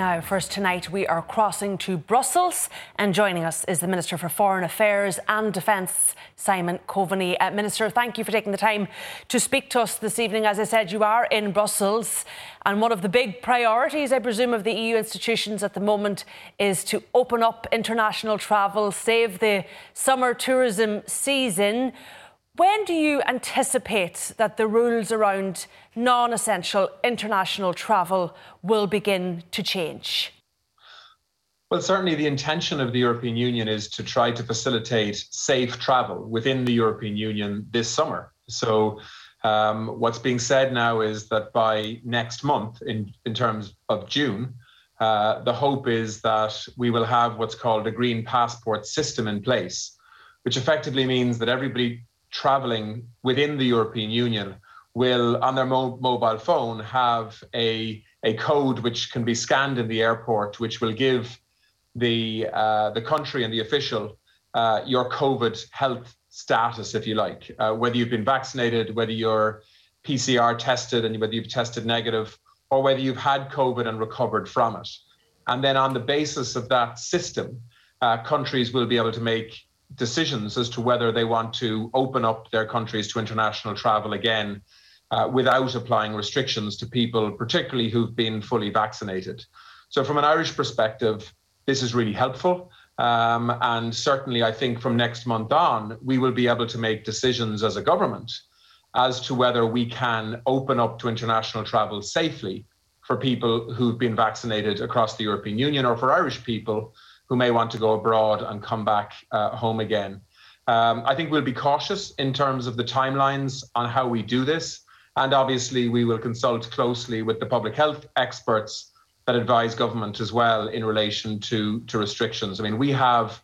Now, first tonight, we are crossing to Brussels, and joining us is the Minister for Foreign Affairs and Defence, Simon Coveney. Uh, Minister, thank you for taking the time to speak to us this evening. As I said, you are in Brussels, and one of the big priorities, I presume, of the EU institutions at the moment is to open up international travel, save the summer tourism season. When do you anticipate that the rules around non essential international travel will begin to change? Well, certainly the intention of the European Union is to try to facilitate safe travel within the European Union this summer. So, um, what's being said now is that by next month, in, in terms of June, uh, the hope is that we will have what's called a green passport system in place, which effectively means that everybody traveling within the European Union will, on their mo- mobile phone, have a, a code which can be scanned in the airport, which will give the, uh, the country and the official uh, your COVID health status, if you like, uh, whether you've been vaccinated, whether you're PCR tested, and whether you've tested negative, or whether you've had COVID and recovered from it. And then, on the basis of that system, uh, countries will be able to make decisions as to whether they want to open up their countries to international travel again uh, without applying restrictions to people, particularly who've been fully vaccinated. So, from an Irish perspective, this is really helpful. Um, and certainly, I think from next month on, we will be able to make decisions as a government as to whether we can open up to international travel safely for people who've been vaccinated across the European Union or for Irish people who may want to go abroad and come back uh, home again. Um, I think we'll be cautious in terms of the timelines on how we do this. And obviously, we will consult closely with the public health experts that advise government as well in relation to, to restrictions. I mean, we have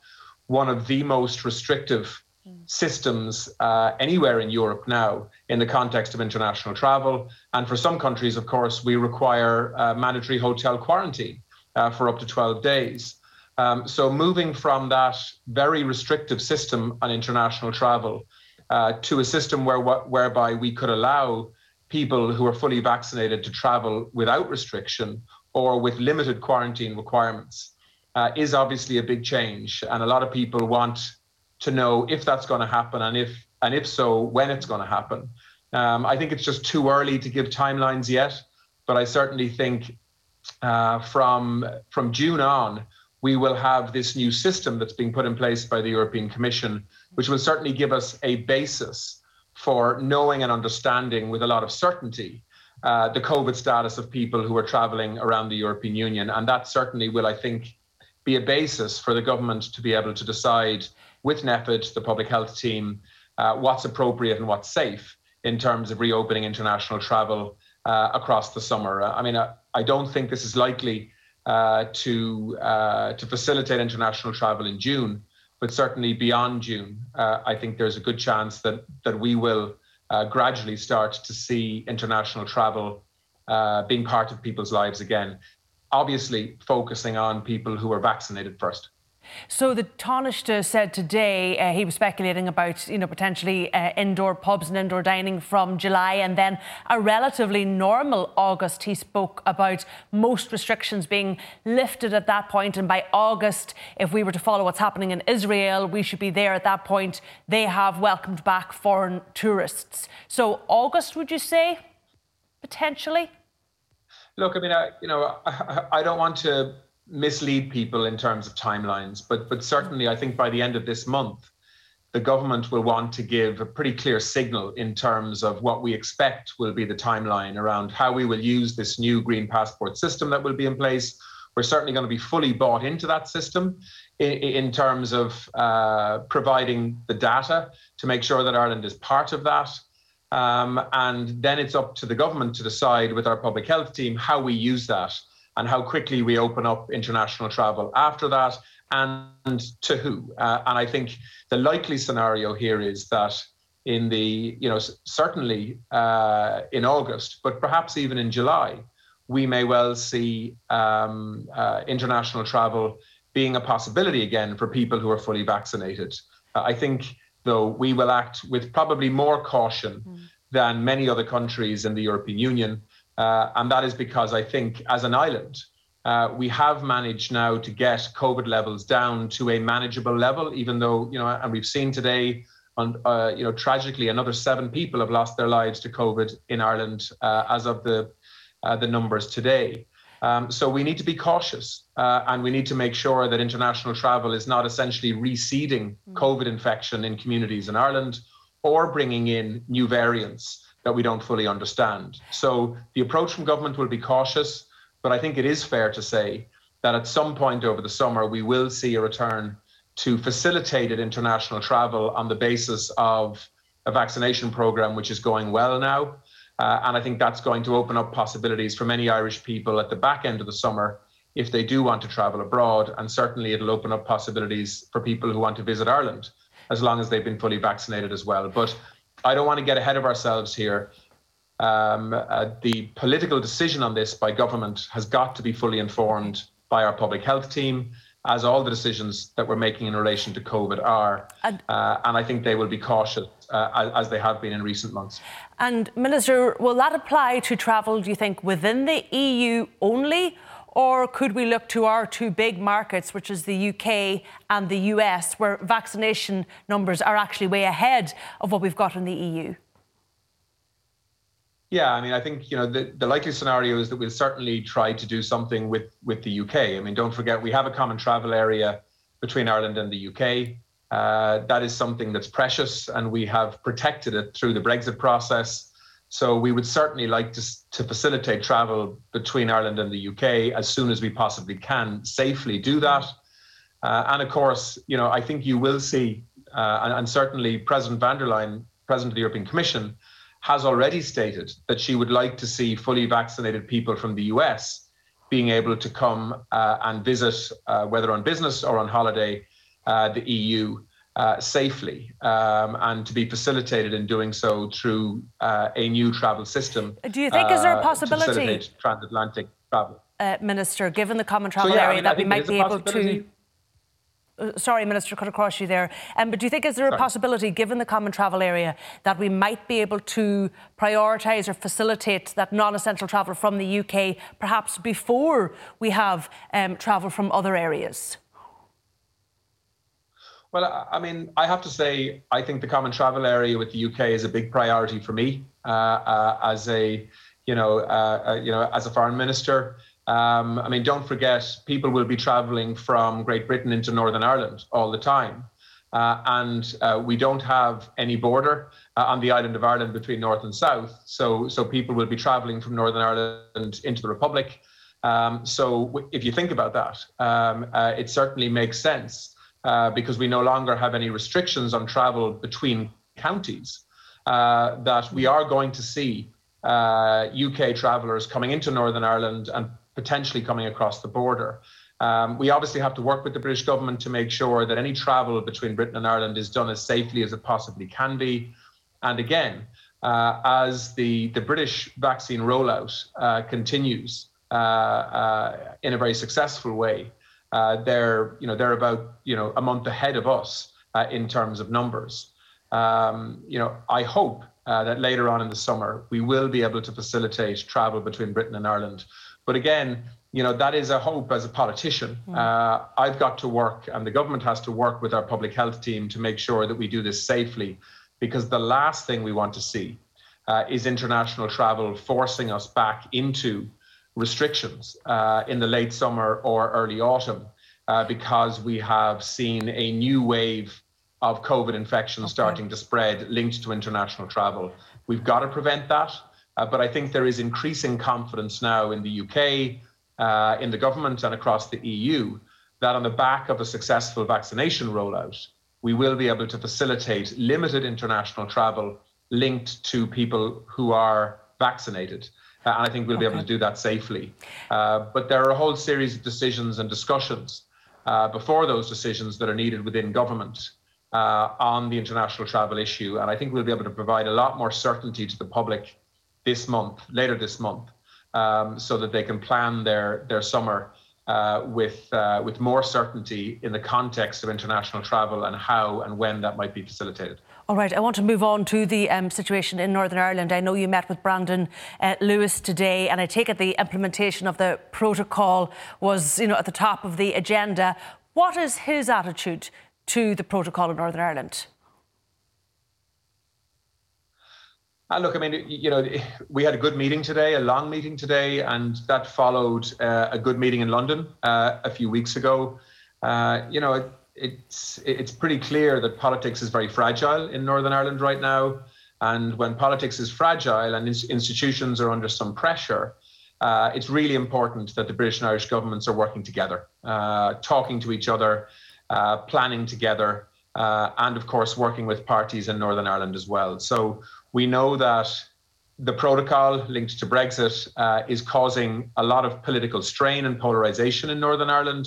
one of the most restrictive systems uh, anywhere in Europe now in the context of international travel. And for some countries, of course, we require uh, mandatory hotel quarantine uh, for up to 12 days. Um, so moving from that very restrictive system on international travel uh, to a system where whereby we could allow people who are fully vaccinated to travel without restriction or with limited quarantine requirements uh, is obviously a big change, and a lot of people want to know if that's going to happen and if and if so, when it's going to happen. Um, I think it's just too early to give timelines yet, but I certainly think uh, from from June on we will have this new system that's being put in place by the European Commission, which will certainly give us a basis for knowing and understanding with a lot of certainty uh, the COVID status of people who are traveling around the European Union. And that certainly will, I think, be a basis for the government to be able to decide with NPHET, the public health team, uh, what's appropriate and what's safe in terms of reopening international travel uh, across the summer. I mean, I, I don't think this is likely uh, to uh, to facilitate international travel in June, but certainly beyond June, uh, I think there's a good chance that that we will uh, gradually start to see international travel uh, being part of people's lives again. Obviously, focusing on people who are vaccinated first. So the Taoiseach said today uh, he was speculating about you know potentially uh, indoor pubs and indoor dining from July and then a relatively normal August. He spoke about most restrictions being lifted at that point and by August, if we were to follow what's happening in Israel, we should be there at that point. They have welcomed back foreign tourists. So August, would you say potentially? Look, I mean, I, you know, I, I don't want to mislead people in terms of timelines, but but certainly I think by the end of this month, the government will want to give a pretty clear signal in terms of what we expect will be the timeline around how we will use this new green passport system that will be in place. We're certainly going to be fully bought into that system in, in terms of uh, providing the data to make sure that Ireland is part of that. Um, and then it's up to the government to decide with our public health team how we use that and how quickly we open up international travel after that and to who. Uh, and I think the likely scenario here is that in the, you know, certainly uh, in August, but perhaps even in July, we may well see um, uh, international travel being a possibility again for people who are fully vaccinated. Uh, I think, though, we will act with probably more caution mm. than many other countries in the European Union. Uh, and that is because I think, as an island, uh, we have managed now to get COVID levels down to a manageable level, even though, you know, and we've seen today, on, uh, you know, tragically, another seven people have lost their lives to COVID in Ireland uh, as of the, uh, the numbers today. Um, so we need to be cautious uh, and we need to make sure that international travel is not essentially reseeding mm. COVID infection in communities in Ireland or bringing in new variants that we don't fully understand. So the approach from government will be cautious. But I think it is fair to say that at some point over the summer, we will see a return to facilitated international travel on the basis of a vaccination program which is going well now. Uh, and I think that's going to open up possibilities for many Irish people at the back end of the summer if they do want to travel abroad. And certainly it'll open up possibilities for people who want to visit Ireland as long as they've been fully vaccinated as well. But I don't want to get ahead of ourselves here um, uh, the political decision on this by government has got to be fully informed by our public health team, as all the decisions that we're making in relation to COVID are. And, uh, and I think they will be cautious, uh, as they have been in recent months. And, Minister, will that apply to travel, do you think, within the EU only? Or could we look to our two big markets, which is the UK and the US, where vaccination numbers are actually way ahead of what we've got in the EU? Yeah, I mean, I think you know the, the likely scenario is that we'll certainly try to do something with with the UK. I mean, don't forget we have a common travel area between Ireland and the UK. Uh, that is something that's precious, and we have protected it through the Brexit process. So we would certainly like to to facilitate travel between Ireland and the UK as soon as we possibly can safely do that. Uh, and of course, you know, I think you will see, uh, and, and certainly President von der Leyen, President of the European Commission has already stated that she would like to see fully vaccinated people from the US being able to come uh, and visit, uh, whether on business or on holiday, uh, the EU uh, safely um, and to be facilitated in doing so through uh, a new travel system. Do you think is there a uh, possibility transatlantic travel? Minister, given the common travel so, yeah, area, I mean, that we might be able to uh, sorry, Minister, cut across you there. Um, but do you think is there a possibility, given the common travel area, that we might be able to prioritise or facilitate that non-essential travel from the UK, perhaps before we have um, travel from other areas? Well, I mean, I have to say, I think the common travel area with the UK is a big priority for me uh, uh, as a, you know, uh, uh you know, as a foreign minister. Um, I mean, don't forget, people will be traveling from Great Britain into Northern Ireland all the time. Uh, and uh, we don't have any border on the island of Ireland between North and South. So, so people will be traveling from Northern Ireland into the Republic. Um, so, if you think about that, um, it certainly makes sense uh, because we no longer have any restrictions on travel between counties. Uh, that we are going to see UK travellers coming into Northern Ireland and potentially coming across the border. Um, we obviously have to work with the British government to make sure that any travel between Britain and Ireland is done as safely as it possibly can be. And again, uh, as the, the British vaccine rollout uh, continues uh, uh in a very successful way, uh, they're you know they're about you know a month ahead of us uh, in terms of numbers. Um, you know, I hope that later on in the summer we will be able to facilitate travel between Britain and Ireland but again, you know, that is a hope as a politician. Mm. Uh, I've got to work, and the government has to work with our public health team to make sure that we do this safely, because the last thing we want to see uh, is international travel forcing us back into restrictions uh, in the late summer or early autumn uh, because we have seen a new wave of COVID infections okay. starting to spread linked to international travel. We've got to prevent that. Uh, but I think there is increasing confidence now in the UK, uh, in the government, and across the EU that on the back of a successful vaccination rollout, we will be able to facilitate limited international travel linked to people who are vaccinated. Uh, and I think we'll okay. be able to do that safely. Uh, but there are a whole series of decisions and discussions uh, before those decisions that are needed within government uh, on the international travel issue. And I think we'll be able to provide a lot more certainty to the public this month, later this month, um, so that they can plan their, their summer uh, with, uh, with more certainty in the context of international travel and how and when that might be facilitated. All right, I want to move on to the um, situation in Northern Ireland. I know you met with Brandon uh, Lewis today, and I take it the implementation of the protocol was, you know, at the top of the agenda. What is his attitude to the protocol in Northern Ireland? Uh, look, I mean, you know, we had a good meeting today, a long meeting today, and that followed uh, a good meeting in London uh, a few weeks ago. Uh, you know, it's it's pretty clear that politics is very fragile in Northern Ireland right now, and when politics is fragile and institutions are under some pressure, uh, it's really important that the British and Irish governments are working together, uh, talking to each other, planning together, and of course working with parties in Northern Ireland as well. So we know that the protocol linked to Brexit uh, is causing a lot of political strain and polarization in Northern Ireland.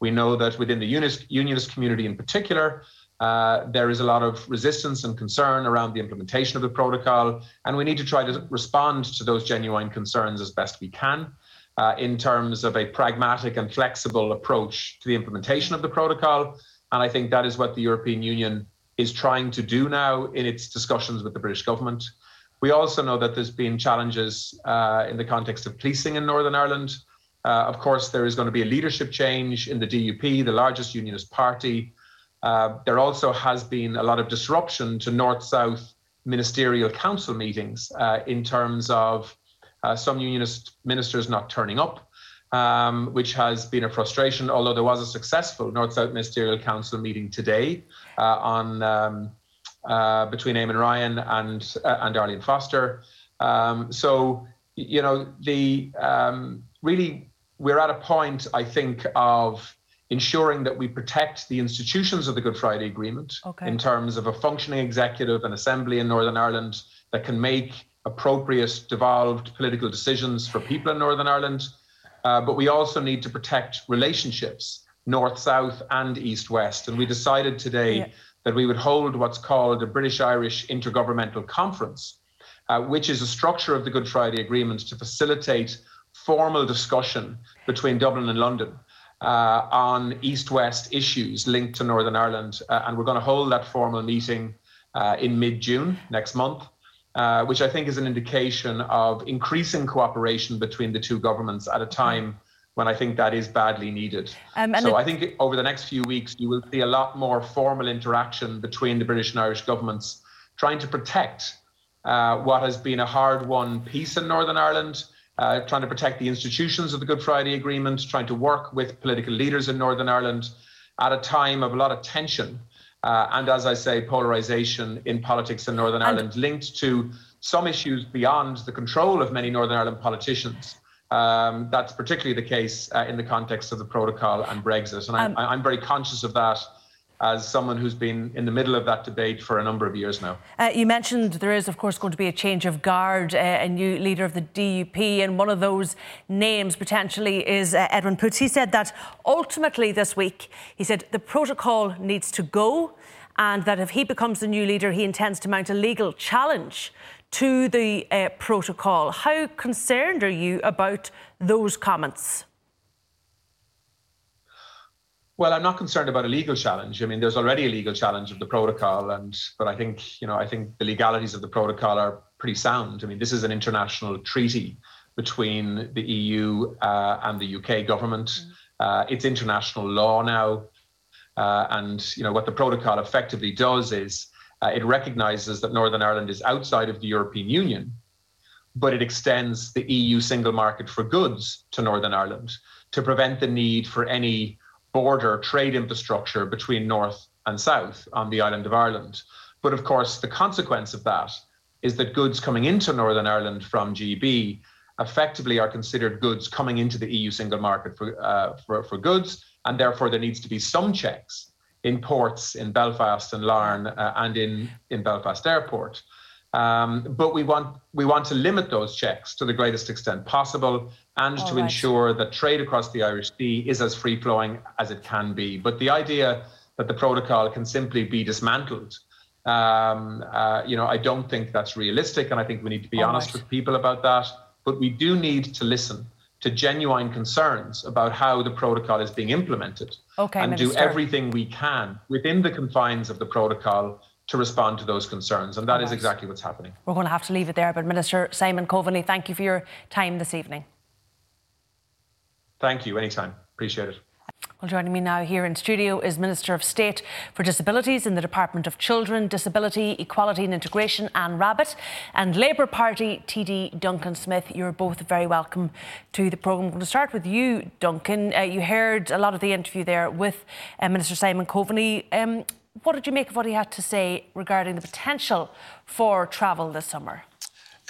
We know that within the unionist, unionist community in particular, uh, there is a lot of resistance and concern around the implementation of the protocol, and we need to try to respond to those genuine concerns as best we can uh, in terms of a pragmatic and flexible approach to the implementation of the protocol. And I think that is what the European Union is trying to do now in its discussions with the British government. We also know that there's been challenges uh, in the context of policing in Northern Ireland. Uh, of course, there is going to be a leadership change in the DUP, the largest unionist party. Uh, there also has been a lot of disruption to North South ministerial council meetings uh, in terms of uh, some unionist ministers not turning up um, which has been a frustration, although there was a successful North South Ministerial Council meeting today uh, on um, uh, between Eamon Ryan and and Arlene Foster. Um, so you know the um, really we're at a point I think of ensuring that we protect the institutions of the Good Friday Agreement okay. in terms of a functioning executive and assembly in Northern Ireland that can make appropriate devolved political decisions for people in Northern Ireland uh, but we also need to protect relationships, north south and east west. And we decided today yeah. that we would hold what's called a British Irish Intergovernmental Conference, uh, which is a structure of the Good Friday Agreement to facilitate formal discussion between Dublin and London. Uh, on east west issues linked to Northern Ireland. Uh, and we're going to hold that formal meeting uh, in mid June next month. Uh, which I think is an indication of increasing cooperation between the two governments at a time when I think that is badly needed. Um, so I think over the next few weeks, you will see a lot more formal interaction between the British and Irish governments trying to protect uh, what has been a hard won peace in Northern Ireland. Uh, trying to protect the institutions of the Good Friday Agreement, trying to work with political leaders in Northern Ireland at a time of a lot of tension uh, and as I say, polarization in politics in Northern and Ireland linked to some issues beyond the control of many Northern Ireland politicians. Um, that's particularly the case uh, in the context of the protocol and Brexit. And I'm, um, I'm very conscious of that as someone who's been in the middle of that debate for a number of years now. Uh, you mentioned there is, of course, going to be a change of guard, uh, a new leader of the DUP, and one of those names potentially is uh, Edwin Poots. He said that ultimately this week, he said the protocol needs to go, and that if he becomes the new leader, he intends to mount a legal challenge to the uh, protocol. How concerned are you about those comments? Well, I'm not concerned about a legal challenge. I mean, there's already a legal challenge of the protocol, and but I think you know I think the legalities of the protocol are pretty sound. I mean, this is an international treaty between the EU uh, and the UK government. Mm. Uh, it's international law now, uh, and you know what the protocol effectively does is uh, it recognises that Northern Ireland is outside of the European Union, but it extends the EU single market for goods to Northern Ireland to prevent the need for any border trade infrastructure between North and South on the island of Ireland. But of course, the consequence of that is that goods coming into Northern Ireland from GB effectively are considered goods coming into the EU single market for, uh, for, for goods, and therefore there needs to be some checks in ports in Belfast and Larne uh, and in, in Belfast Airport. Um, but we want we want to limit those checks to the greatest extent possible, and All to right. ensure that trade across the Irish Sea is as free flowing as it can be. But the idea that the protocol can simply be dismantled, um, uh, you know, I don't think that's realistic, and I think we need to be All honest right. with people about that. But we do need to listen to genuine concerns about how the protocol is being implemented, okay, and Minister. do everything we can within the confines of the protocol to respond to those concerns. And that is exactly what's happening. We're going to have to leave it there. But Minister Simon Coveney, thank you for your time this evening. Thank you. Anytime. Appreciate it. Well, joining me now here in studio is Minister of State for Disabilities in the Department of Children, Disability, Equality and Integration, Anne Rabbitte, and Labour Party TD Duncan Smith. You're both very welcome to the programme. I'm going to start with you, Duncan. Uh, you heard a lot of the interview there with uh, Minister Simon Coveney. Um, what did you make of what he had to say regarding the potential for travel this summer?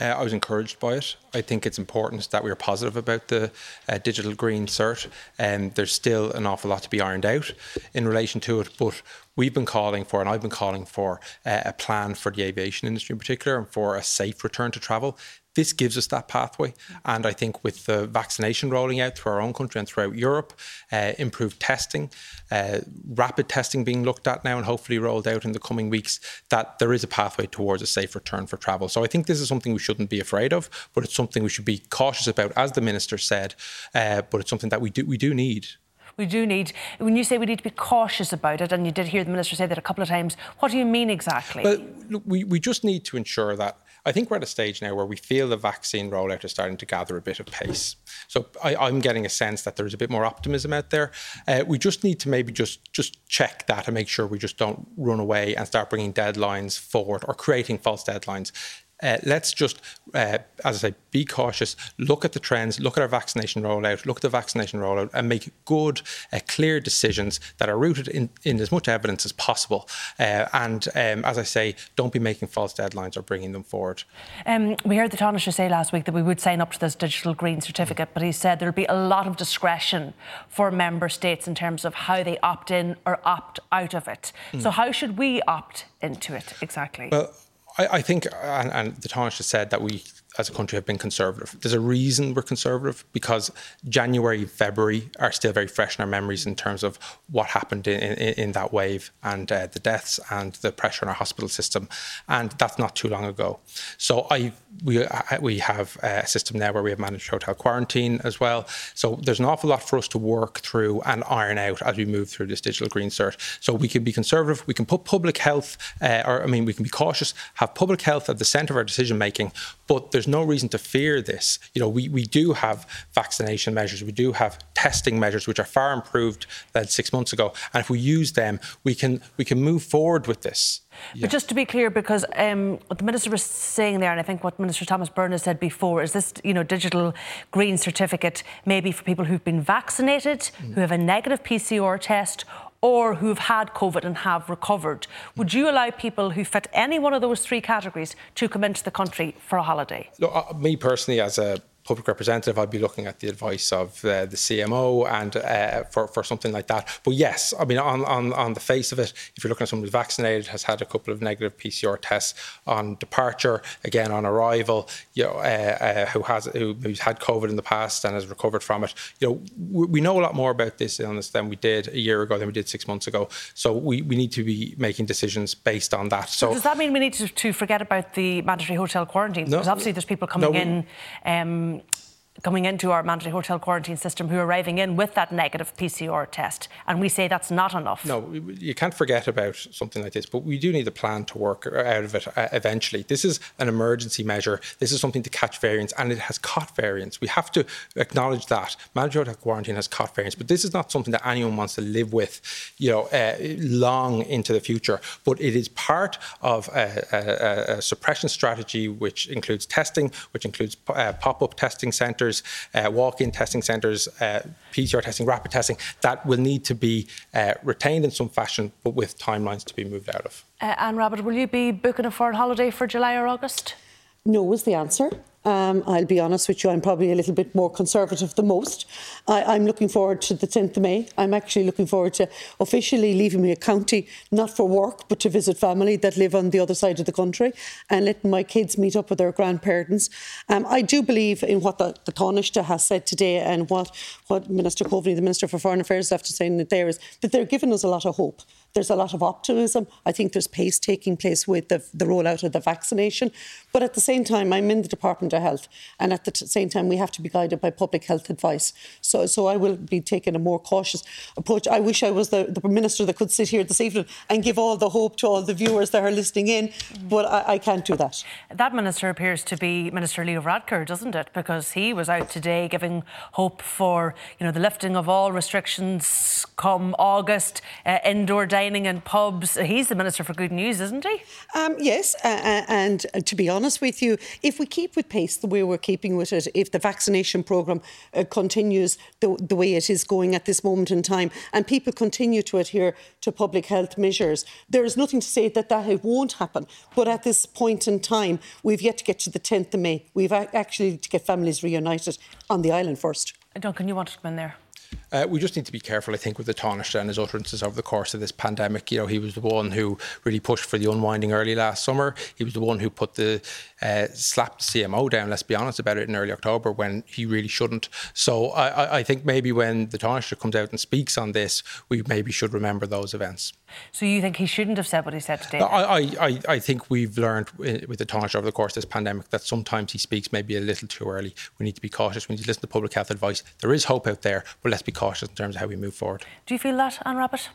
Uh, I was encouraged by it. I think it's important that we're positive about the uh, digital green cert. And um, there's still an awful lot to be ironed out in relation to it, but we've been calling for, and I've been calling for, uh, a plan for the aviation industry in particular and for a safe return to travel this gives us that pathway. And I think with the vaccination rolling out through our own country and throughout Europe, uh, improved testing, uh, rapid testing being looked at now and hopefully rolled out in the coming weeks, that there is a pathway towards a safe return for travel. So I think this is something we shouldn't be afraid of, but it's something we should be cautious about, as the minister said. Uh, but it's something that we do we do need we do need, when you say we need to be cautious about it, and you did hear the Minister say that a couple of times, what do you mean exactly? Well, look, we, we just need to ensure that I think we're at a stage now where we feel the vaccine rollout is starting to gather a bit of pace. So I, am getting a sense that there's a bit more optimism out there. Uh, we just need to maybe just just check that and make sure we just don't run away and start bringing deadlines forward or creating false deadlines uh, let's just, uh, as I say, be cautious, look at the trends, look at our vaccination rollout, look at the vaccination rollout, and make good, uh, clear decisions that are rooted in, in as much evidence as possible. Uh, and um, as I say, don't be making false deadlines or bringing them forward. Um, we heard the Taoiseach say last week that we would sign up to this digital green certificate, but he said there'll be a lot of discretion for member states in terms of how they opt in or opt out of it. Mm. So, how should we opt into it exactly? Well, I, I think, and, and the Taoiseach said that we as a country have been conservative. There's a reason we're conservative because January, February are still very fresh in our memories in terms of what happened in, in, in that wave and uh, the deaths and the pressure on our hospital system. And that's not too long ago. So I we uh, we have a system now where we have managed hotel quarantine as well. So there's an awful lot for us to work through and iron out as we move through this digital green cert. So we can be conservative, we can put public health, uh, or I mean, we can be cautious, have public health at the centre of our decision making, but there's no reason to fear this. You know, we, we do have vaccination measures, we do have testing measures which are far improved than six months ago. And if we use them, we can we can move forward with this. Yeah. But just to be clear, because um, what the minister was saying there, and I think what Minister Thomas Byrne said before, is this, you know, digital green certificate maybe for people who've been vaccinated, mm. who have a negative PCR test, or who've had COVID and have recovered. Would you allow people who fit any one of those three categories to come into the country for a holiday? Me personally, as a public representative, I'd be looking at the advice of uh, the CMO and uh, for, for something like that. But yes, I mean, on, on, on the face of it, if you're looking at someone who's vaccinated, has had a couple of negative PCR tests on departure, again on arrival, you know, uh, uh who has who's had COVID in the past and has recovered from it, you know, we, we, know a lot more about this illness than we did a year ago, than we did six months ago. So we, we need to be making decisions based on that. So, so does that mean we need to, to, forget about the mandatory hotel quarantine? No, because obviously there's people coming no, in. Um, um, coming into our mandatory hotel quarantine system who are arriving in with that negative PCR test. And we say that's not enough. No, you can't forget about something like this, but we do need a plan to work out of it uh, eventually. This is an emergency measure. This is something to catch variants, and it has caught variants. We have to acknowledge that. Mandatory hotel quarantine has caught variants, but this is not something that anyone wants to live with, you know, uh, long into the future. But it is part of a, a, a suppression strategy which includes testing, which includes uh, pop-up testing centres centres, uh, walk-in testing centres, uh, PCR testing, rapid testing, that will need to be uh, retained in some fashion, but with timelines to be moved out of. Uh, Anne Rabbitte, will you be booking a foreign holiday for July or August? No is the answer. Um, I'll be honest with you, I'm probably a little bit more conservative than most. I, am looking forward to the 10th of May. I'm actually looking forward to officially leaving my county, not for work, but to visit family that live on the other side of the country and letting my kids meet up with their grandparents. Um, I do believe in what the, the Taoiseach has said today and what, what Minister Coveney, the Minister for Foreign Affairs, have to say there is that they're giving us a lot of hope. There's a lot of optimism. I think there's pace taking place with the, the rollout of the vaccination. But at the same time, I'm in the Department of Health, and at the t- same time, we have to be guided by public health advice. So, so I will be taking a more cautious approach. I wish I was the, the minister that could sit here this evening and give all the hope to all the viewers that are listening in, but I, I can't do that. That minister appears to be Minister Leo Varadkar, doesn't it? Because he was out today giving hope for you know the lifting of all restrictions come August, uh, indoor dining dining and pubs. He's the Minister for Good News, isn't he? Um, yes, uh, and uh, to be honest with you, if we keep with pace the way we're keeping with it, if the vaccination programme uh, continues the, the way it is going at this moment in time, and people continue to adhere to public health measures, there is nothing to say that that won't happen. But at this point in time, we've yet to get to the 10th of May. We've actually to get families reunited on the island first. Duncan, you wanted to come in there. Uh, we just need to be careful, I think, with the Taoiseach and his utterances over the course of this pandemic. You know, he was the one who really pushed for the unwinding early last summer. He was the one who put the uh, slapped CMO down. Let's be honest about it in early October when he really shouldn't. So I, I think maybe when the Taoiseach comes out and speaks on this, we maybe should remember those events. So you think he shouldn't have said what he said today? I, I, I think we've learned with the Taoiseach over the course of this pandemic that sometimes he speaks maybe a little too early. We need to be cautious. We need to listen to public health advice. There is hope out there, but let's be cautious in terms of how we move forward. Do you feel that, Anne Rabbitte?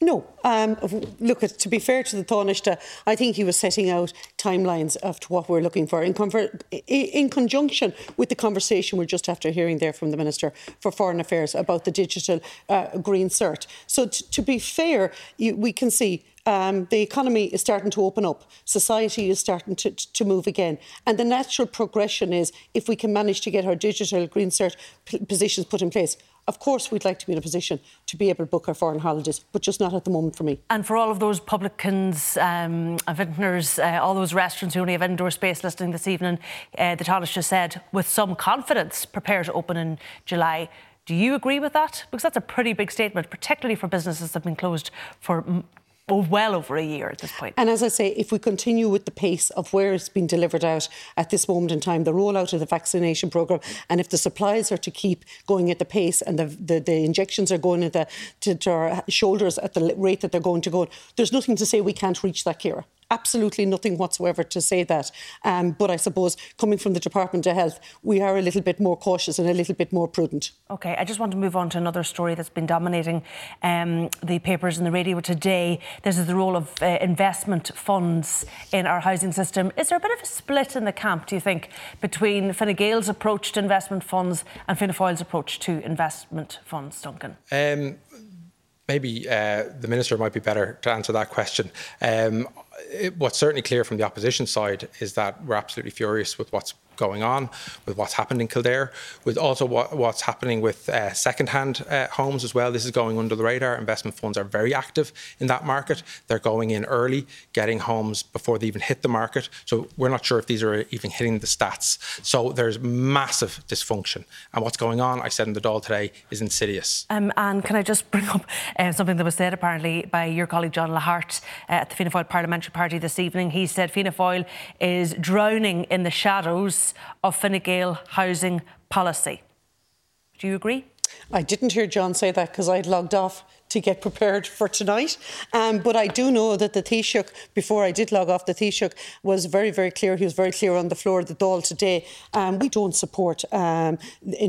No. Um, look, to be fair to the Taoiseach, I think he was setting out timelines of what we're looking for in, conver- in conjunction with the conversation we're just after hearing there from the Minister for Foreign Affairs about the digital uh, green cert. So, t- to be fair, you, we can see um, the economy is starting to open up, society is starting to, to move again. And the natural progression is if we can manage to get our digital green cert p- positions put in place. Of course, we'd like to be in a position to be able to book our foreign holidays, but just not at the moment for me. And for all of those publicans, um, vintners, uh, all those restaurants who only have indoor space listening this evening, uh, the Taoiseach just said, with some confidence, prepare to open in July. Do you agree with that? Because that's a pretty big statement, particularly for businesses that have been closed for well over a year at this point. And as I say, if we continue with the pace of where it's been delivered out at this moment in time, the rollout of the vaccination programme, and if the supplies are to keep going at the pace and the, the, the injections are going at the, to, to, our shoulders at the rate that they're going to go, there's nothing to say we can't reach that, Ciara absolutely nothing whatsoever to say that. Um, but I suppose coming from the Department of Health, we are a little bit more cautious and a little bit more prudent. OK, I just want to move on to another story that's been dominating um, the papers and the radio today. This is the role of uh, investment funds in our housing system. Is there a bit of a split in the camp, do you think, between Fine Gael's approach to investment funds and Fianna Fáil's approach to investment funds, Duncan? Um, maybe uh, the minister might be better to answer that question. Um, it, what's certainly clear from the opposition side is that we're absolutely furious with what's going on, with what's happened in Kildare, with also what, what's happening with uh, second-hand uh, homes as well. This is going under the radar. Investment funds are very active in that market. They're going in early, getting homes before they even hit the market. So we're not sure if these are even hitting the stats. So there's massive dysfunction. And what's going on, I said in the Dáil today, is insidious. Um, and can I just bring up uh, something that was said apparently by your colleague John Lahart uh, at the Fianna Fáil Parliamentary Party this evening? He said Fianna Fáil is drowning in the shadows of Fine Gael housing policy. Do you agree? I didn't hear John say that because I'd logged off to get prepared for tonight. Um, but I do know that the Taoiseach, before I did log off, the Taoiseach was very, very clear. He was very clear on the floor of the Dáil today. Um, we don't support um,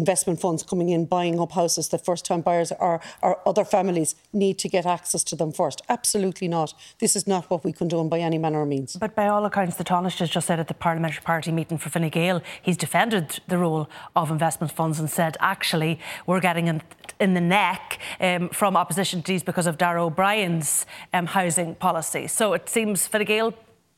investment funds coming in, buying up houses that first time buyers or, or other families need to get access to them first. Absolutely not. This is not what we condone by any manner or means. But by all accounts, the Taoiseach has just said at the Parliamentary Party meeting for Fine Gael, he's defended the role of investment funds and said, actually, we're getting in, in the neck um, from opposition these because of Darragh O'Brien's um, housing policy. So it seems Fine Gael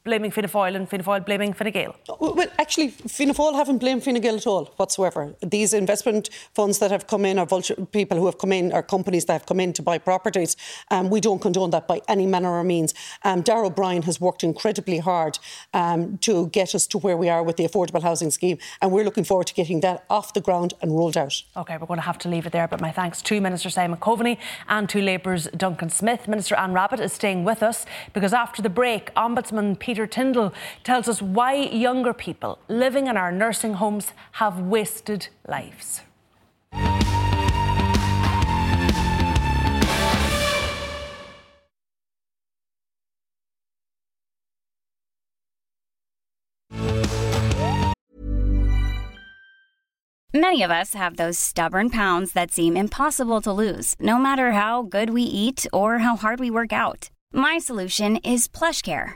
blaming Fianna Fáil and Fianna Fáil blaming Fine Gael? Well, actually, Fianna Fáil haven't blamed Fine Gael at all whatsoever. These investment funds that have come in, or vulture, people who have come in, or companies that have come in to buy properties, um, we don't condone that by any manner or means. Um, Darragh O'Brien has worked incredibly hard um, to get us to where we are with the affordable housing scheme, and we're looking forward to getting that off the ground and rolled out. OK, we're going to have to leave it there, but my thanks to Minister Simon Coveney and to Labour's Duncan Smith. Minister Anne Rabbitte is staying with us because after the break, Ombudsman Peter Peter Tyndall tells us why younger people living in our nursing homes have wasted lives. Many of us have those stubborn pounds that seem impossible to lose, no matter how good we eat or how hard we work out. My solution is PlushCare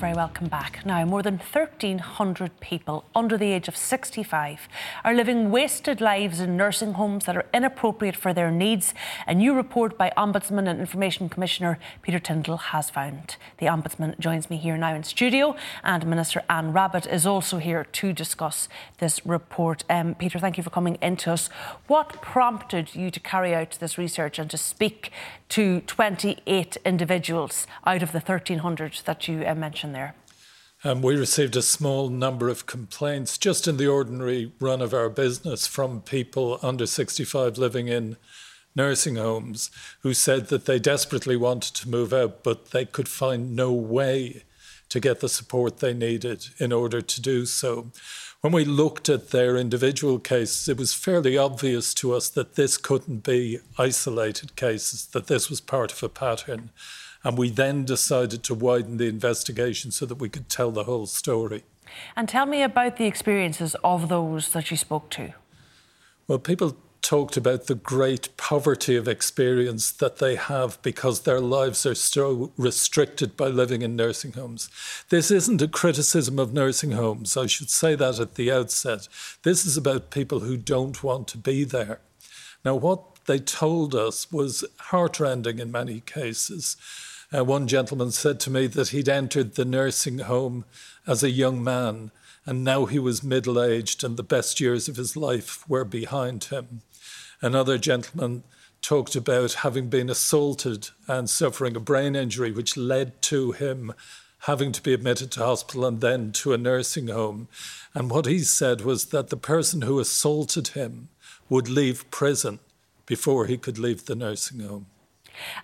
Very welcome back. Now, more than 1,300 people under the age of 65 are living wasted lives in nursing homes that are inappropriate for their needs. A new report by Ombudsman and Information Commissioner Peter Tyndall has found. The Ombudsman joins me here now in studio, and Minister Anne Rabbitte is also here to discuss this report. Um, Peter, thank you for coming into us. What prompted you to carry out this research and to speak to 28 individuals out of the 1,300 that you uh, mentioned? There? Um, we received a small number of complaints just in the ordinary run of our business from people under 65 living in nursing homes who said that they desperately wanted to move out, but they could find no way to get the support they needed in order to do so. When we looked at their individual cases, it was fairly obvious to us that this couldn't be isolated cases, that this was part of a pattern. And we then decided to widen the investigation so that we could tell the whole story. And tell me about the experiences of those that you spoke to. Well, people talked about the great poverty of experience that they have because their lives are so restricted by living in nursing homes. This isn't a criticism of nursing homes. I should say that at the outset. This is about people who don't want to be there. Now, what they told us was heartrending in many cases. Uh, one gentleman said to me that he'd entered the nursing home as a young man and now he was middle aged and the best years of his life were behind him. Another gentleman talked about having been assaulted and suffering a brain injury, which led to him having to be admitted to hospital and then to a nursing home. And what he said was that the person who assaulted him would leave prison before he could leave the nursing home.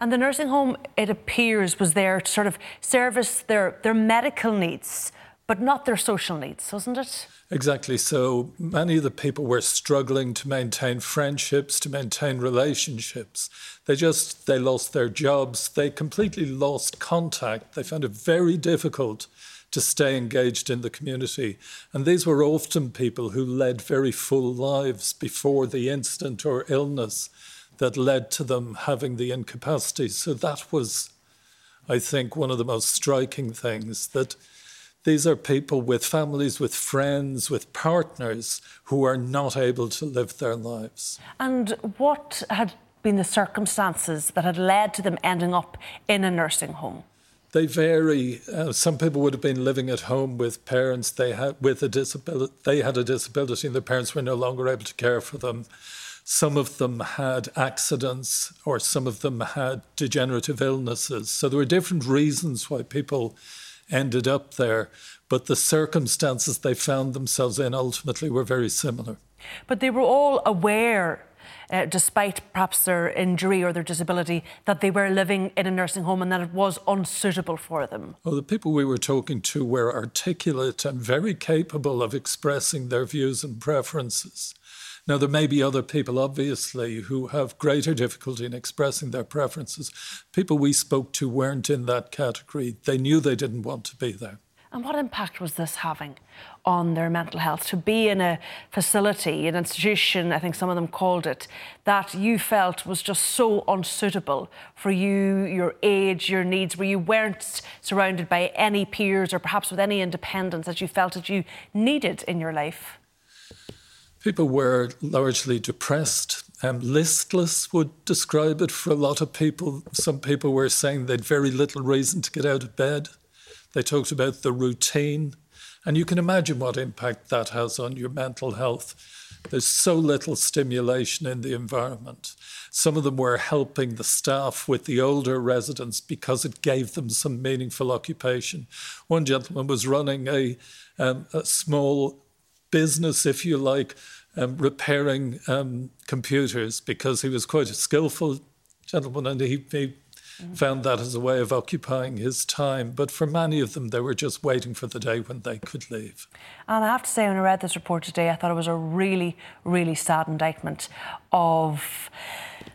And the nursing home, it appears, was there to sort of service their, their medical needs, but not their social needs, wasn't it? Exactly. So many of the people were struggling to maintain friendships, to maintain relationships. They just they lost their jobs. They completely lost contact. They found it very difficult to stay engaged in the community. And these were often people who led very full lives before the incident or illness that led to them having the incapacity. So that was, I think, one of the most striking things that these are people with families, with friends, with partners who are not able to live their lives. And what had been the circumstances that had led to them ending up in a nursing home? They vary. Uh, some people would have been living at home with parents they had with a disability. They had a disability, and their parents were no longer able to care for them. Some of them had accidents, or some of them had degenerative illnesses. So there were different reasons why people ended up there, but the circumstances they found themselves in ultimately were very similar. But they were all aware uh, despite perhaps their injury or their disability, that they were living in a nursing home and that it was unsuitable for them? Well, the people we were talking to were articulate and very capable of expressing their views and preferences. Now, there may be other people, obviously, who have greater difficulty in expressing their preferences. People we spoke to weren't in that category. They knew they didn't want to be there. And what impact was this having on their mental health? To be in a facility, an institution, I think some of them called it, that you felt was just so unsuitable for you, your age, your needs, where you weren't surrounded by any peers or perhaps with any independence that you felt that you needed in your life? People were largely depressed. Um, listless would describe it for a lot of people. Some people were saying they'd very little reason to get out of bed. They talked about the routine. And you can imagine what impact that has on your mental health. There's so little stimulation in the environment. Some of them were helping the staff with the older residents because it gave them some meaningful occupation. One gentleman was running a, um, a small business, if you like, um, repairing um, computers because he was quite a skillful gentleman and he, he mm-hmm. found that as a way of occupying his time. But for many of them, they were just waiting for the day when they could leave. And I have to say, when I read this report today, I thought it was a really, really sad indictment of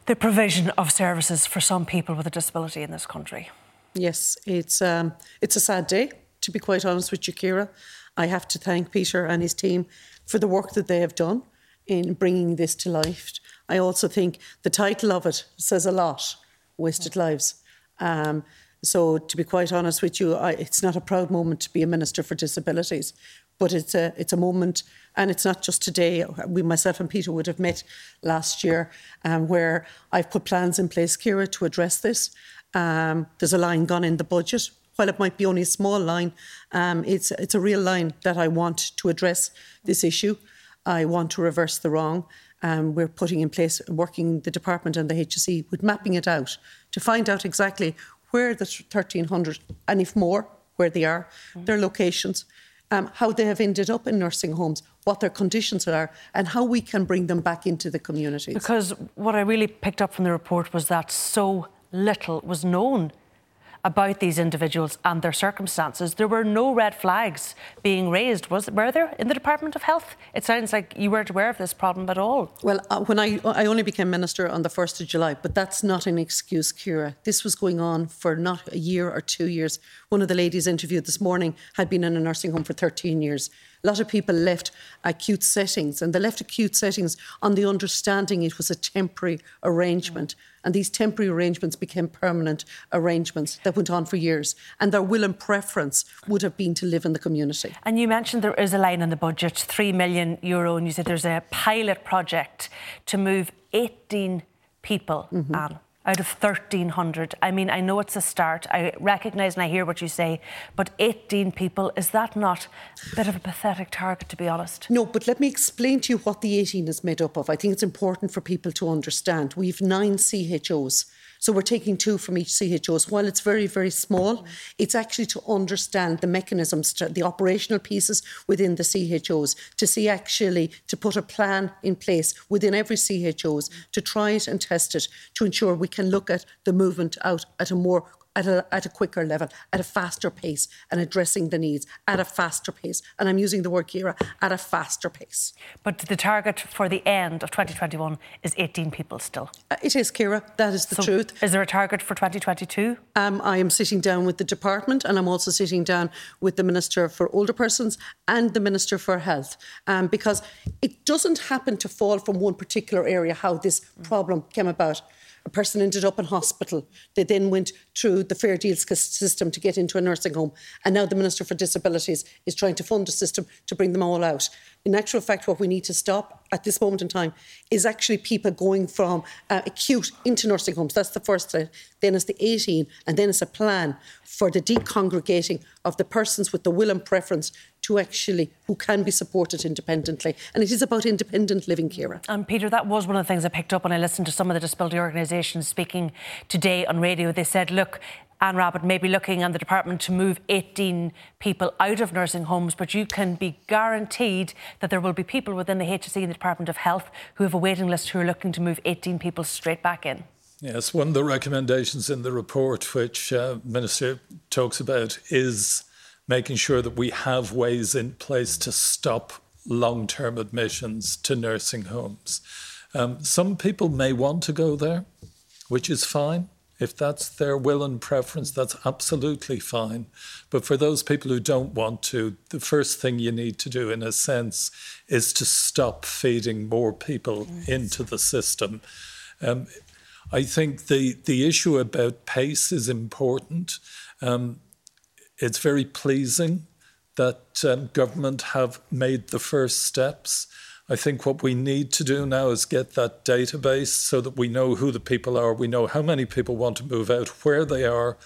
the provision of services for some people with a disability in this country. Yes, it's um, it's a sad day, to be quite honest with you, Ciara. I have to thank Peter and his team for the work that they have done in bringing this to life. I also think the title of it says a lot wasted lives. Um, so, to be quite honest with you, I, it's not a proud moment to be a minister for disabilities, but it's a it's a moment, and it's not just today. We, myself and Peter, would have met last year, um, where I've put plans in place, Ciara, to address this. Um, there's a line gone in the budget. While it might be only a small line, um, it's it's a real line that I want to address this issue. I want to reverse the wrong. Um, we're putting in place, working the department and the HSE with mapping it out to find out exactly where the 1,300 and if more, where they are, mm. their locations, um, how they have ended up in nursing homes, what their conditions are, and how we can bring them back into the community. Because what I really picked up from the report was that so little was known about these individuals and their circumstances. There were no red flags being raised, was were there in the Department of Health? It sounds like you weren't aware of this problem at all. Well, uh, when I I only became minister on the first of July, but that's not an excuse, Ciara. This was going on for not a year or two years. One of the ladies interviewed this morning had been in a nursing home for 13 years. A lot of people left acute settings, and they left acute settings on the understanding it was a temporary arrangement. And these temporary arrangements became permanent arrangements that went on for years. And their will and preference would have been to live in the community. And you mentioned there is a line in the budget, three million euro, and you said there's a pilot project to move 18 people mm-hmm. on out of 1,300. I mean, I know it's a start. I recognise and I hear what you say, but 18 people, is that not a bit of a pathetic target, to be honest? No, but let me explain to you what the 18 is made up of. I think it's important for people to understand. We've nine CHOs. So we're taking two from each CHOs. While it's very, very small, it's actually to understand the mechanisms, the operational pieces within the CHOs, to see actually to put a plan in place within every CHOs to try it and test it to ensure we can look at the movement out at a more at a, at a quicker level, at a faster pace, and addressing the needs at a faster pace. And I'm using the word, Ciara, at a faster pace. But the target for the end of 2021 is 18 people still. Uh, it is, Ciara. That is the so truth. Is there a target for 2022? Um, I am sitting down with the department and I'm also sitting down with the Minister for Older Persons and the Minister for Health um, because it doesn't happen to fall from one particular area how this problem came about. A person ended up in hospital. They then went through the fair deals system to get into a nursing home. And now the Minister for Disabilities is trying to fund a system to bring them all out. In actual fact, what we need to stop at this moment in time is actually people going from uh, acute into nursing homes. That's the first thing. Then it's the 18, and then it's a plan for the decongregating of the persons with the will and preference to actually who can be supported independently. And it is about independent living, Ciara. And Peter, that was one of the things I picked up when I listened to some of the disability organisations speaking today on radio. They said, look, Anne Rabbitte may be looking on the department to move 18 people out of nursing homes, but you can be guaranteed that there will be people within the HSE and the Department of Health who have a waiting list who are looking to move 18 people straight back in. Yes, one of the recommendations in the report, which uh, Minister talks about, is making sure that we have ways in place to stop long term admissions to nursing homes. Um, some people may want to go there, which is fine. If that's their will and preference, that's absolutely fine. But for those people who don't want to, the first thing you need to do, in a sense, is to stop feeding more people yes. into the system. Um, I think the, the issue about pace is important. Um, it's very pleasing that um, government have made the first steps. I think what we need to do now is get that database so that we know who the people are, we know how many people want to move out, where they are,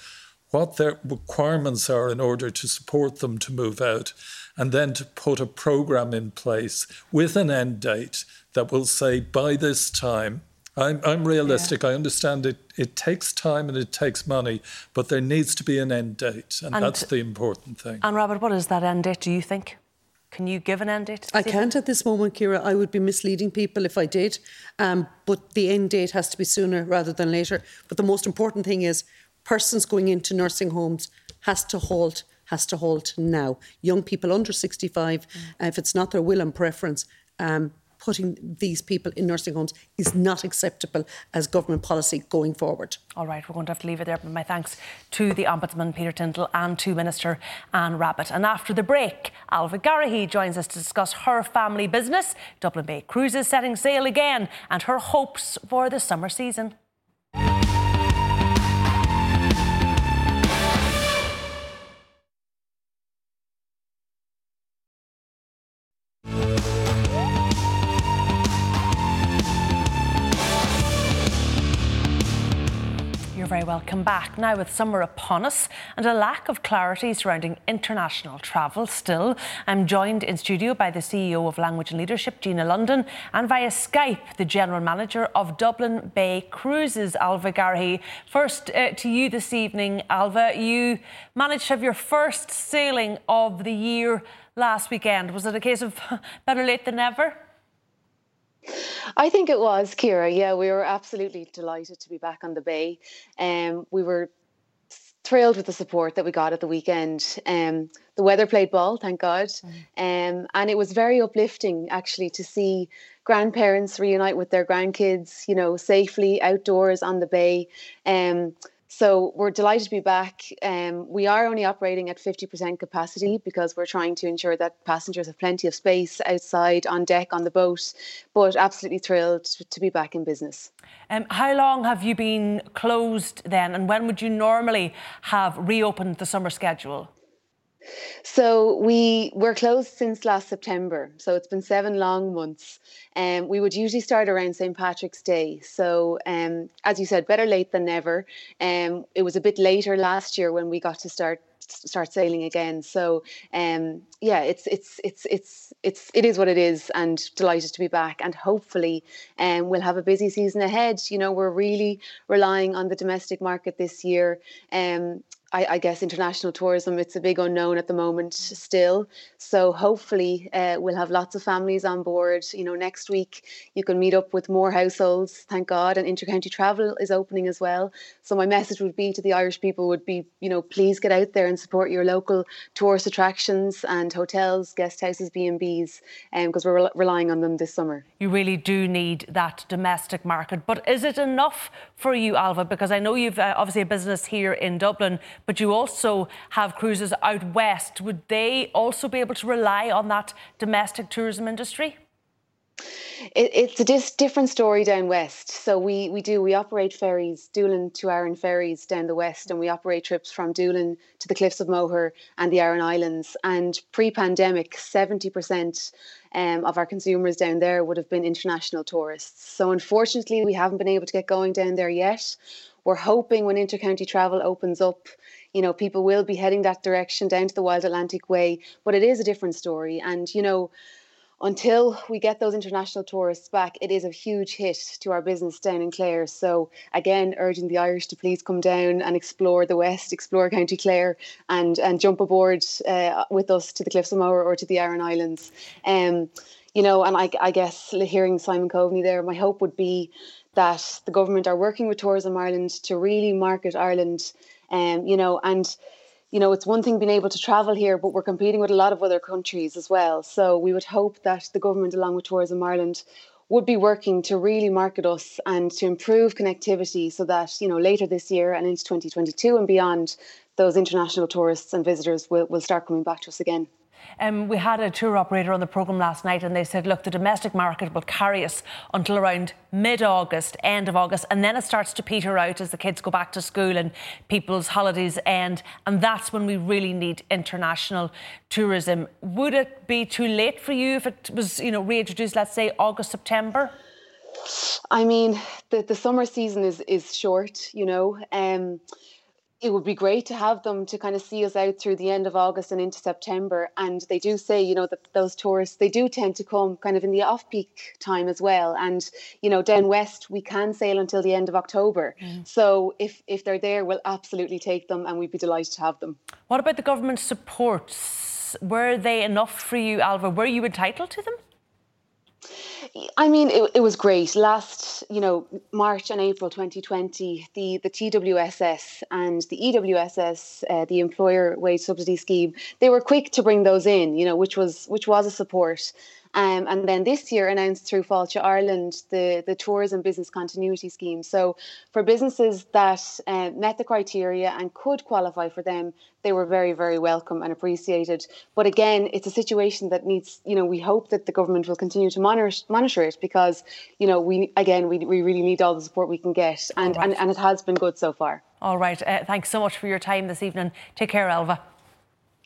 what their requirements are in order to support them to move out, and then to put a program in place with an end date that will say by this time, I'm, I'm realistic. Yeah. I understand it, it takes time and it takes money, but there needs to be an end date, and, and that's the important thing. Anne Rabbitte, what is that end date, do you think? Can you give an end date? I can't at this moment, Ciara. I would be misleading people if I did. Um, but the end date has to be sooner rather than later. But the most important thing is persons going into nursing homes has to halt has to halt now. Young people under 65, mm. uh, if it's not their will and preference, um, putting these people in nursing homes is not acceptable as government policy going forward. All right, we're going to have to leave it there. But my thanks to the Ombudsman Peter Tyndall and to Minister Anne Rabbitte. And after the break, Ailbhe Garrihy joins us to discuss her family business, Dublin Bay Cruises setting sail again, and her hopes for the summer season. Welcome back. Now, with summer upon us and a lack of clarity surrounding international travel still, I'm joined in studio by the CEO of Language and Leadership, Gina London, and via Skype, the General Manager of Dublin Bay Cruises, Ailbhe Garrihy. First uh, to you this evening, Ailbhe. You managed to have your first sailing of the year last weekend. Was it a case of better late than never? I think it was, Ciara. Yeah, we were absolutely delighted to be back on the bay. Um, we were thrilled with the support that we got at the weekend. Um, the weather played ball, thank God. Mm. Um, and it was very uplifting actually to see grandparents reunite with their grandkids, you know, safely outdoors on the bay. Um, so we're delighted to be back. Um, we are only operating at 50% capacity because we're trying to ensure that passengers have plenty of space outside, on deck, on the boat, but absolutely thrilled to be back in business. Um, how long have you been closed then, and when would you normally have reopened the summer schedule? So we were closed since last September. So it's been seven long months. And um, we would usually start around St. Patrick's Day. So um, as you said, better late than never. Um, it was a bit later last year when we got to start start sailing again. So um, yeah, it's it's it's it's it's it is what it is, and delighted to be back. And hopefully, um, we'll have a busy season ahead. You know, we're really relying on the domestic market this year. Um, I, I, guess international tourism it's a big unknown at the moment still. So hopefully uh, we'll have lots of families on board. You know next week you can meet up with more households thank god and intercounty travel is opening as well. So my message would be to the irish people would be you know please get out there and support your local tourist attractions and hotels guest houses b&b's because um, we're re- relying on them this summer. You really do need that domestic market. But is it enough for you Ailbhe? Because i know you've uh, obviously a business here in dublin but you also have cruises out west. Would they also be able to rely on that domestic tourism industry? It's a dis- different story down west. So we, we do, we operate ferries, Doolin to Aran ferries down the west, and we operate trips from Doolin to the Cliffs of Moher and the Aran Islands. And pre pandemic, 70% um, of our consumers down there would have been international tourists. So unfortunately, we haven't been able to get going down there yet. We're hoping when intercounty travel opens up, you know, people will be heading that direction down to the Wild Atlantic Way. But it is a different story. And, you know, until we get those international tourists back, it is a huge hit to our business down in Clare. So again, urging the Irish to please come down and explore the West, explore County Clare, and and jump aboard uh, with us to the Cliffs of Moher or to the Aran Islands. Um, you know, and I, I guess hearing Simon Coveney there, my hope would be that the government are working with Tourism Ireland to really market Ireland, um, you know, and you know, it's one thing being able to travel here, but we're competing with a lot of other countries as well. So we would hope that the government, along with Tourism Ireland, would be working to really market us and to improve connectivity so that, you know, later this year and into 2022 and beyond, those international tourists and visitors will, will start coming back to us again. Um, we had a tour operator on the programme last night and they said, look, the domestic market will carry us until around mid August, end of August, and then it starts to peter out as the kids go back to school and people's holidays end. And that's when we really need international tourism. Would it be too late for you if it was, you know, reintroduced, let's say, August, September? I mean, the, the summer season is, is short, you know. Um, it would be great to have them to kind of see us out through the end of August and into September. And they do say, you know, that those tourists, they do tend to come kind of in the off peak time as well. And, you know, down west, we can sail until the end of October. Mm. So if, if they're there, we'll absolutely take them and we'd be delighted to have them. What about the government supports? Were they enough for you, Ailbhe? Were you entitled to them? I mean, it, it was great. Last, you know, March and April 2020, the, the TWSS and the EWSS, uh, the Employer Wage Subsidy Scheme, they were quick to bring those in, you know, which was which was a support. Um, and then this year announced through Fáilte Ireland the, the Tourism Business Continuity Scheme. So for businesses that uh, met the criteria and could qualify for them, they were very, very welcome and appreciated. But again, it's a situation that needs, you know, we hope that the government will continue to monitor, monitor it because, you know, we, again, we, we really need all the support we can get. And, right. and, and it has been good so far. All right. Uh, thanks so much for your time this evening. Take care, Ailbhe.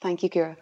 Thank you, Ciara.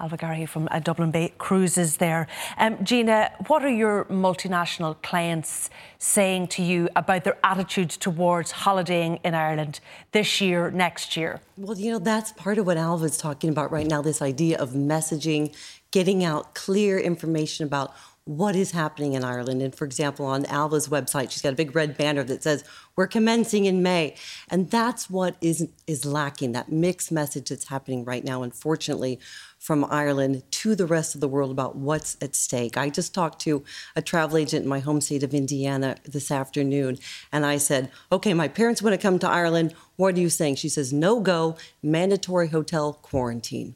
Ailbhe Garrihy from uh, Dublin Bay Cruises there. Um, Gina, what are your multinational clients saying to you about their attitudes towards holidaying in Ireland this year, next year? Well, you know, that's part of what Ailbhe's talking about right now this idea of messaging, getting out clear information about what is happening in Ireland. And for example, on Ailbhe's website, she's got a big red banner that says, We're commencing in May. And that's what is, is lacking, that mixed message that's happening right now, unfortunately, from Ireland to the rest of the world about what's at stake. I just talked to a travel agent in my home state of Indiana this afternoon, and I said, Okay, my parents want to come to Ireland. What are you saying? She says, No go, mandatory hotel quarantine.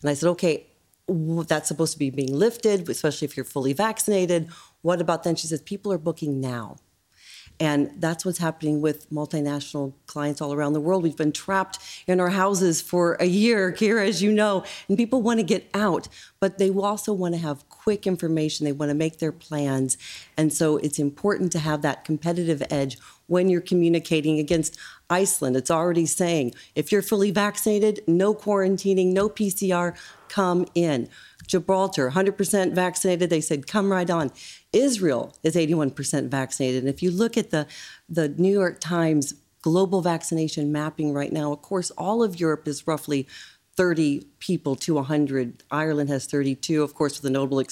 And I said, Okay, that's supposed to be being lifted, especially if you're fully vaccinated. What about then? She says people are booking now. And that's what's happening with multinational clients all around the world. We've been trapped in our houses for a year, Ciara, as you know, and people want to get out, but they also want to have quick information. They want to make their plans. And so it's important to have that competitive edge when you're communicating against Iceland. It's already saying if you're fully vaccinated, no quarantining, no PCR, come in. Gibraltar, 100% vaccinated. They said, come right on. Israel is 81% vaccinated. And if you look at the, the New York Times global vaccination mapping right now, of course, all of Europe is roughly 30 people to 100. Ireland has 32, of course, with the notable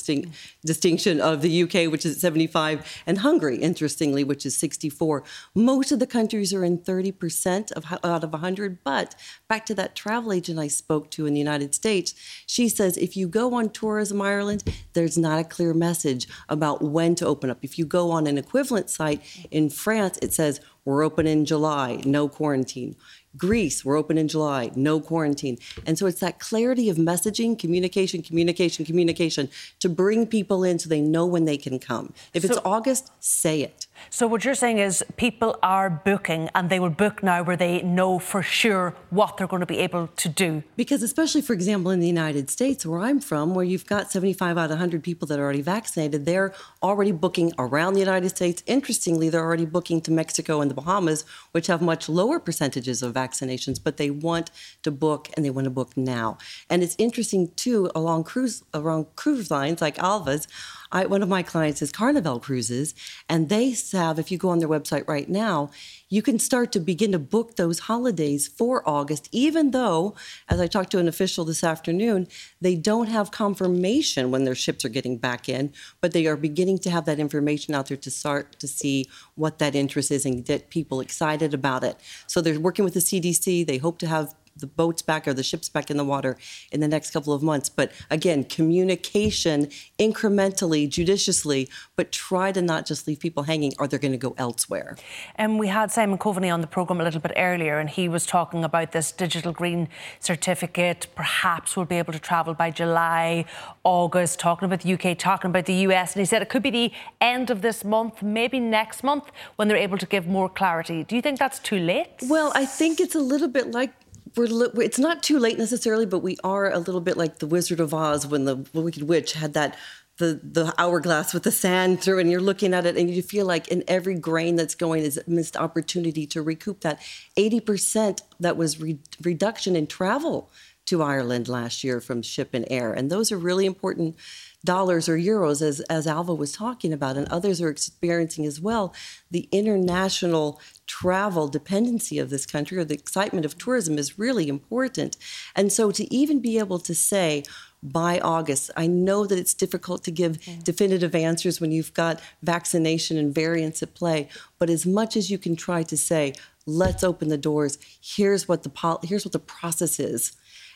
distinction of the UK, which is 75, and Hungary, interestingly, which is 64. Most of the countries are in 30% of, out of 100. But back to that travel agent I spoke to in the United States, she says if you go on Tourism Ireland, there's not a clear message about when to open up. If you go on an equivalent site in France, it says we're open in July, no quarantine. Greece, we're open in July, no quarantine. And so it's that clarity of messaging, communication, communication, communication to bring people in so they know when they can come. If so, it's August, say it. So what you're saying is people are booking and they will book now where they know for sure what they're going to be able to do. Because especially for example in the United States where I'm from where you've got 75 out of 100 people that are already vaccinated, they're already booking around the United States. Interestingly, they're already booking to Mexico and the Bahamas which have much lower percentages of vaccinations, but they want to book and they want to book now. And it's interesting too along cruise around cruise lines like Ailbhe's I, one of my clients is Carnival Cruises, and they have, if you go on their website right now, you can start to begin to book those holidays for August, even though, as I talked to an official this afternoon, they don't have confirmation when their ships are getting back in, but they are beginning to have that information out there to start to see what that interest is and get people excited about it. So they're working with the CDC. They hope to have the boats back or the ships back in the water in the next couple of months. But again, communication incrementally, judiciously, but try to not just leave people hanging or they're going to go elsewhere. And we had Simon Coveney on the programme a little bit earlier, and he was talking about this digital green certificate. Perhaps we'll be able to travel by July, August, talking about the UK, talking about the US. And he said it could be the end of this month, maybe next month, when they're able to give more clarity. Do you think that's too late? Well, I think it's a little bit like we're it's not too late necessarily, but we are a little bit like the Wizard of Oz when the Wicked Witch had that the the hourglass with the sand through, and you're looking at it, and you feel like in every grain that's going is a missed opportunity to recoup that. Eighty percent that was re- reduction in travel to Ireland last year from ship and air, and those are really important dollars or euros, as, as Ailbhe was talking about, and others are experiencing as well, the international travel dependency of this country or the excitement of tourism is really important. And so to even be able to say, by August. I know that it's difficult to give mm-hmm. definitive answers when you've got vaccination and variants at play, but as much as you can try to say, let's open the doors, here's what the here's what the process is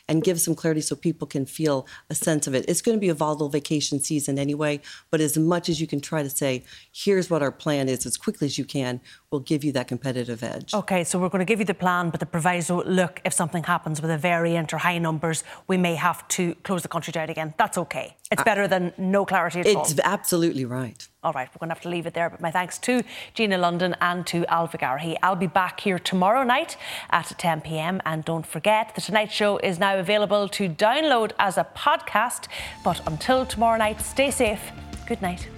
and give some clarity so people can feel a sense of it. It's going to be a volatile vacation season anyway, but as much as you can try to say, here's what our plan is as quickly as you can, will give you that competitive edge. Okay, so we're going to give you the plan, but the proviso look, if something happens with a variant or high numbers, we may have to close the country down again. That's okay. It's better than no clarity at it's all. It's absolutely right. All right, we're going to have to leave it there. But my thanks to Gina London and to Ailbhe Garrihy. I'll be back here tomorrow night at 10 p.m. And don't forget, The Tonight Show is now available to download as a podcast. But until tomorrow night, stay safe. Good night.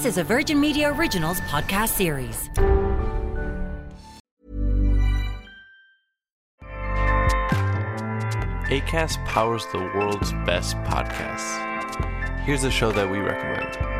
This is a Virgin Media Originals podcast series. ACAST powers the world's best podcasts. Here's a show that we recommend.